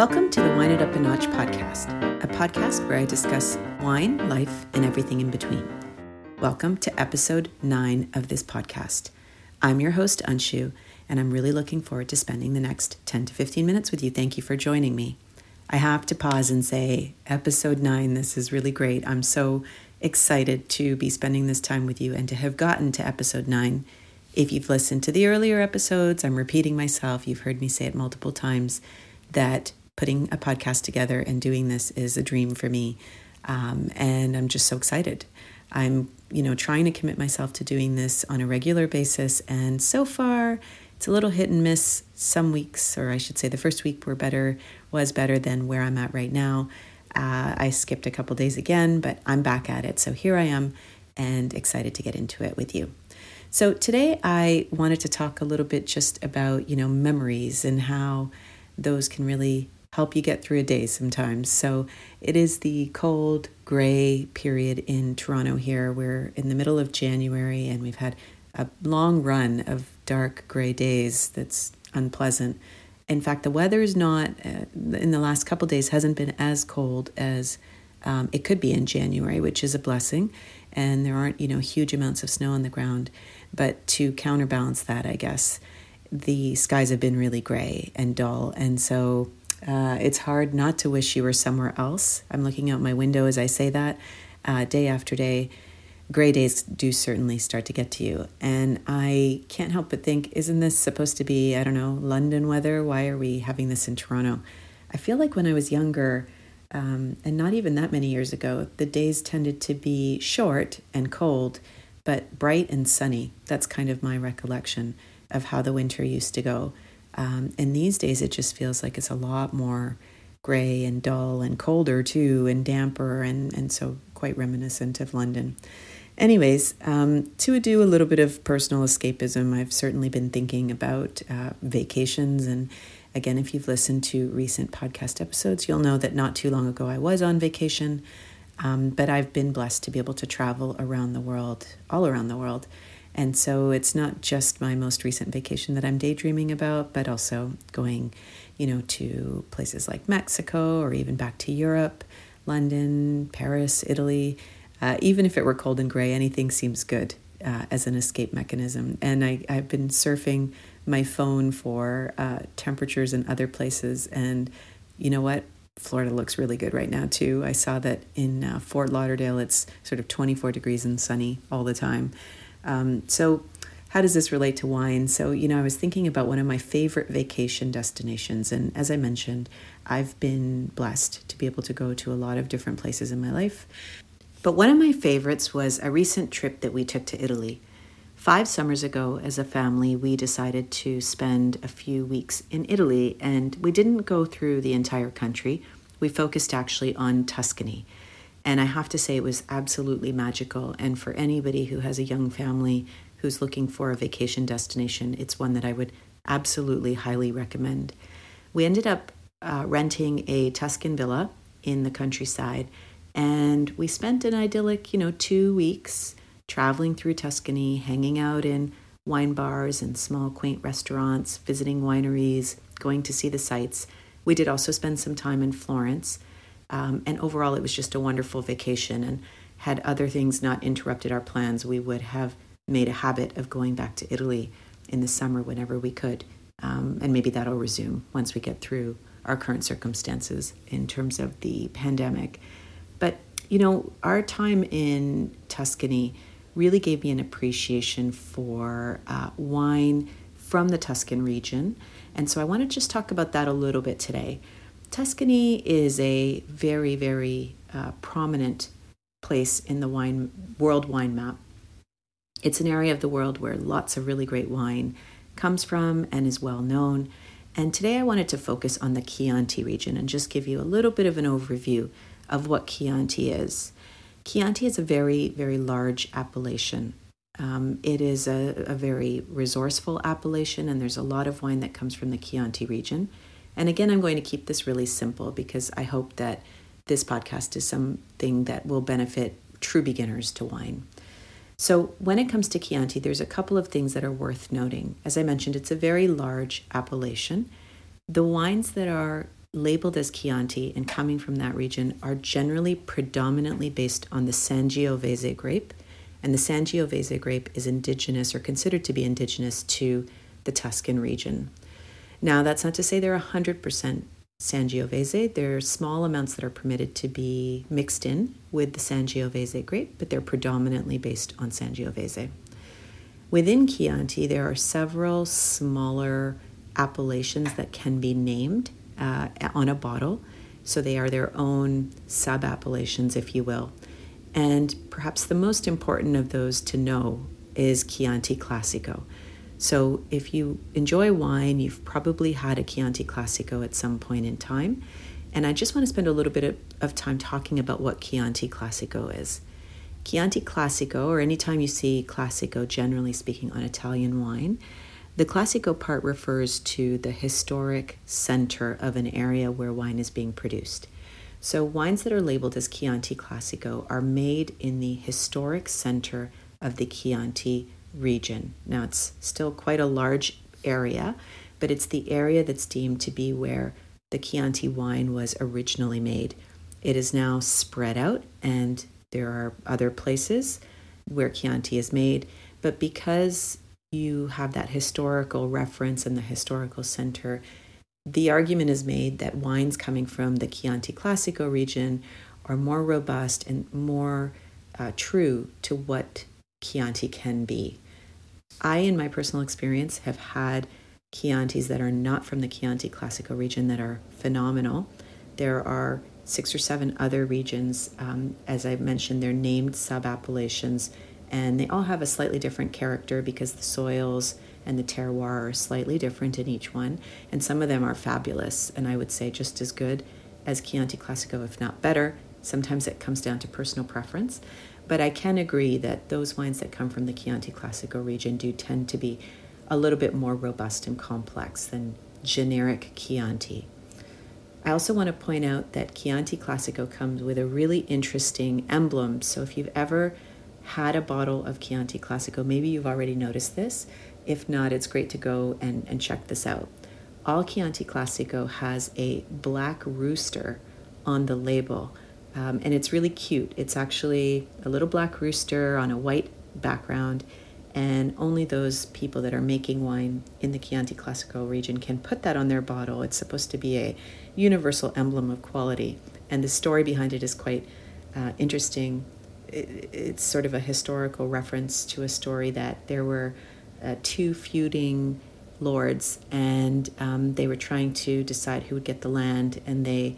Welcome to the Wine It Up a Notch podcast, a podcast where I discuss wine, life, and everything in between. Welcome to episode nine of this podcast. I'm your host, Anshu, and I'm really looking forward to spending the next 10 to 15 minutes with you. Thank you for joining me. I have to pause and say, episode nine, this is really great. I'm so excited to be spending this time with you and to have gotten to episode nine. If you've listened to the earlier episodes, I'm repeating myself. You've heard me say it multiple times that putting a podcast together and doing this is a dream for me. Um, and I'm just so excited. I'm, you know, trying to commit myself to doing this on a regular basis. And so far, it's a little hit and miss some weeks, or I should say the first week were better, was better than where I'm at right now. Uh, I skipped a couple days again, but I'm back at it. So here I am and excited to get into it with you. So today I wanted to talk a little bit just about, you know, memories and how those can really help you get through a day sometimes. So it is the cold, gray period in Toronto here. We're in the middle of January and we've had a long run of dark gray days that's unpleasant. In fact, the weather is not, uh, in the last couple days, hasn't been as cold as um, it could be in January, which is a blessing. And there aren't, you know, huge amounts of snow on the ground. But to counterbalance that, I guess, the skies have been really gray and dull. And so uh, it's hard not to wish you were somewhere else. I'm looking out my window as I say that. Uh, day after day, gray days do certainly start to get to you. And I can't help but think, isn't this supposed to be, I don't know, London weather? Why are we having this in Toronto? I feel like when I was younger, um, and not even that many years ago, the days tended to be short and cold, but bright and sunny. That's kind of my recollection of how the winter used to go. Um, and these days, it just feels like it's a lot more gray and dull and colder too, and damper, and, and so quite reminiscent of London. Anyways, um, to do a little bit of personal escapism, I've certainly been thinking about uh, vacations. And again, if you've listened to recent podcast episodes, you'll know that not too long ago I was on vacation. Um, but I've been blessed to be able to travel around the world, all around the world. And so it's not just my most recent vacation that I'm daydreaming about, but also going, you know, to places like Mexico or even back to Europe, London, Paris, Italy. Uh, even if it were cold and gray, anything seems good uh, as an escape mechanism. And I, I've been surfing my phone for uh, temperatures in other places. And you know what? Florida looks really good right now, too. I saw that in uh, Fort Lauderdale, it's sort of 24 degrees and sunny all the time. Um, so, how does this relate to wine? So, you know, I was thinking about one of my favorite vacation destinations. And as I mentioned, I've been blessed to be able to go to a lot of different places in my life. But one of my favorites was a recent trip that we took to Italy. Five summers ago, as a family, we decided to spend a few weeks in Italy, and we didn't go through the entire country. We focused actually on Tuscany. And I have to say, it was absolutely magical. And for anybody who has a young family who's looking for a vacation destination, it's one that I would absolutely highly recommend. We ended up uh, renting a Tuscan villa in the countryside, and we spent an idyllic, you know, two weeks traveling through Tuscany, hanging out in wine bars and small, quaint restaurants, visiting wineries, going to see the sights. We did also spend some time in Florence um, and overall, it was just a wonderful vacation. And had other things not interrupted our plans, we would have made a habit of going back to Italy in the summer whenever we could. Um, and maybe that'll resume once we get through our current circumstances in terms of the pandemic. But, you know, our time in Tuscany really gave me an appreciation for uh, wine from the Tuscan region. And so I want to just talk about that a little bit today. Tuscany is a very, very uh, prominent place in the wine world wine map. It's an area of the world where lots of really great wine comes from and is well known. And today I wanted to focus on the Chianti region and just give you a little bit of an overview of what Chianti is. Chianti is a very, very large appellation. Um, it is a, a very resourceful appellation, and there's a lot of wine that comes from the Chianti region. And again, I'm going to keep this really simple because I hope that this podcast is something that will benefit true beginners to wine. So, when it comes to Chianti, there's a couple of things that are worth noting. As I mentioned, it's a very large appellation. The wines that are labeled as Chianti and coming from that region are generally predominantly based on the Sangiovese grape. And the Sangiovese grape is indigenous or considered to be indigenous to the Tuscan region. Now, that's not to say they're 100% Sangiovese. There are small amounts that are permitted to be mixed in with the Sangiovese grape, but they're predominantly based on Sangiovese. Within Chianti, there are several smaller appellations that can be named uh, on a bottle. So they are their own sub appellations, if you will. And perhaps the most important of those to know is Chianti Classico. So if you enjoy wine, you've probably had a Chianti Classico at some point in time. And I just want to spend a little bit of, time talking about what Chianti Classico is. Chianti Classico, or anytime you see Classico, generally speaking, on Italian wine, the Classico part refers to the historic center of an area where wine is being produced. So, wines that are labeled as Chianti Classico are made in the historic center of the Chianti region. Now, it's still quite a large area, but it's the area that's deemed to be where the Chianti wine was originally made. It is now spread out, and there are other places where Chianti is made, but because you have that historical reference and the historical center, the argument is made that wines coming from the Chianti Classico region are more robust and more uh, true to what Chianti can be. I, in my personal experience, have had Chiantis that are not from the Chianti Classico region that are phenomenal. There are six or seven other regions. Um, as I mentioned, they're named sub appellations and they all have a slightly different character because the soils and the terroir are slightly different in each one. And some of them are fabulous, and I would say just as good as Chianti Classico, if not better. Sometimes it comes down to personal preference. But I can agree that those wines that come from the Chianti Classico region do tend to be a little bit more robust and complex than generic Chianti. I also want to point out that Chianti Classico comes with a really interesting emblem. So if you've ever had a bottle of Chianti Classico, maybe you've already noticed this. If not, it's great to go and, and check this out. All Chianti Classico has a black rooster on the label, um, and it's really cute. It's actually a little black rooster on a white background, and only those people that are making wine in the Chianti Classico region can put that on their bottle. It's supposed to be a universal emblem of quality, and the story behind it is quite uh, interesting it's sort of a historical reference to a story that there were uh, two feuding lords and um, they were trying to decide who would get the land and they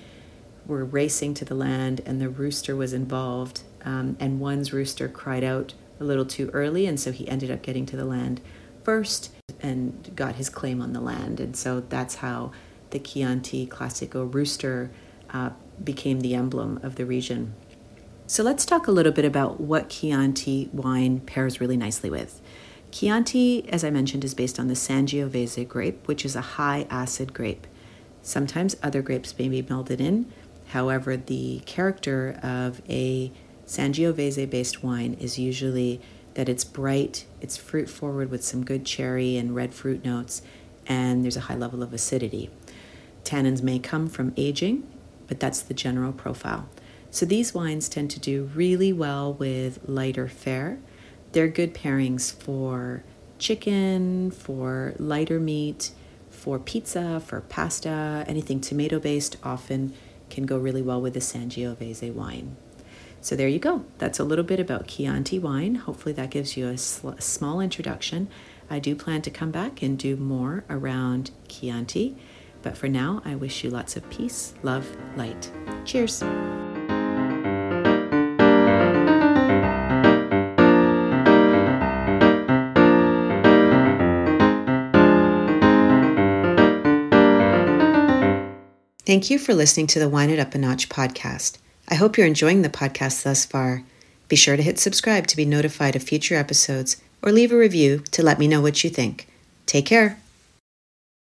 were racing to the land and the rooster was involved um, and one's rooster cried out a little too early and so he ended up getting to the land first and got his claim on the land and so that's how the chianti classico rooster uh, became the emblem of the region so let's talk a little bit about what Chianti wine pairs really nicely with. Chianti, as I mentioned, is based on the Sangiovese grape, which is a high acid grape. Sometimes other grapes may be melded in. However, the character of a Sangiovese based wine is usually that it's bright, it's fruit forward with some good cherry and red fruit notes, and there's a high level of acidity. Tannins may come from aging, but that's the general profile. So these wines tend to do really well with lighter fare. They're good pairings for chicken, for lighter meat, for pizza, for pasta, anything tomato based often can go really well with the Sangiovese wine. So there you go. That's a little bit about Chianti wine. Hopefully that gives you a, sl- small introduction. I do plan to come back and do more around Chianti. But for now, I wish you lots of peace, love, light. Cheers. Thank you for listening to the Wine It Up a Notch podcast. I hope you're enjoying the podcast thus far. Be sure to hit subscribe to be notified of future episodes or leave a review to let me know what you think. Take care.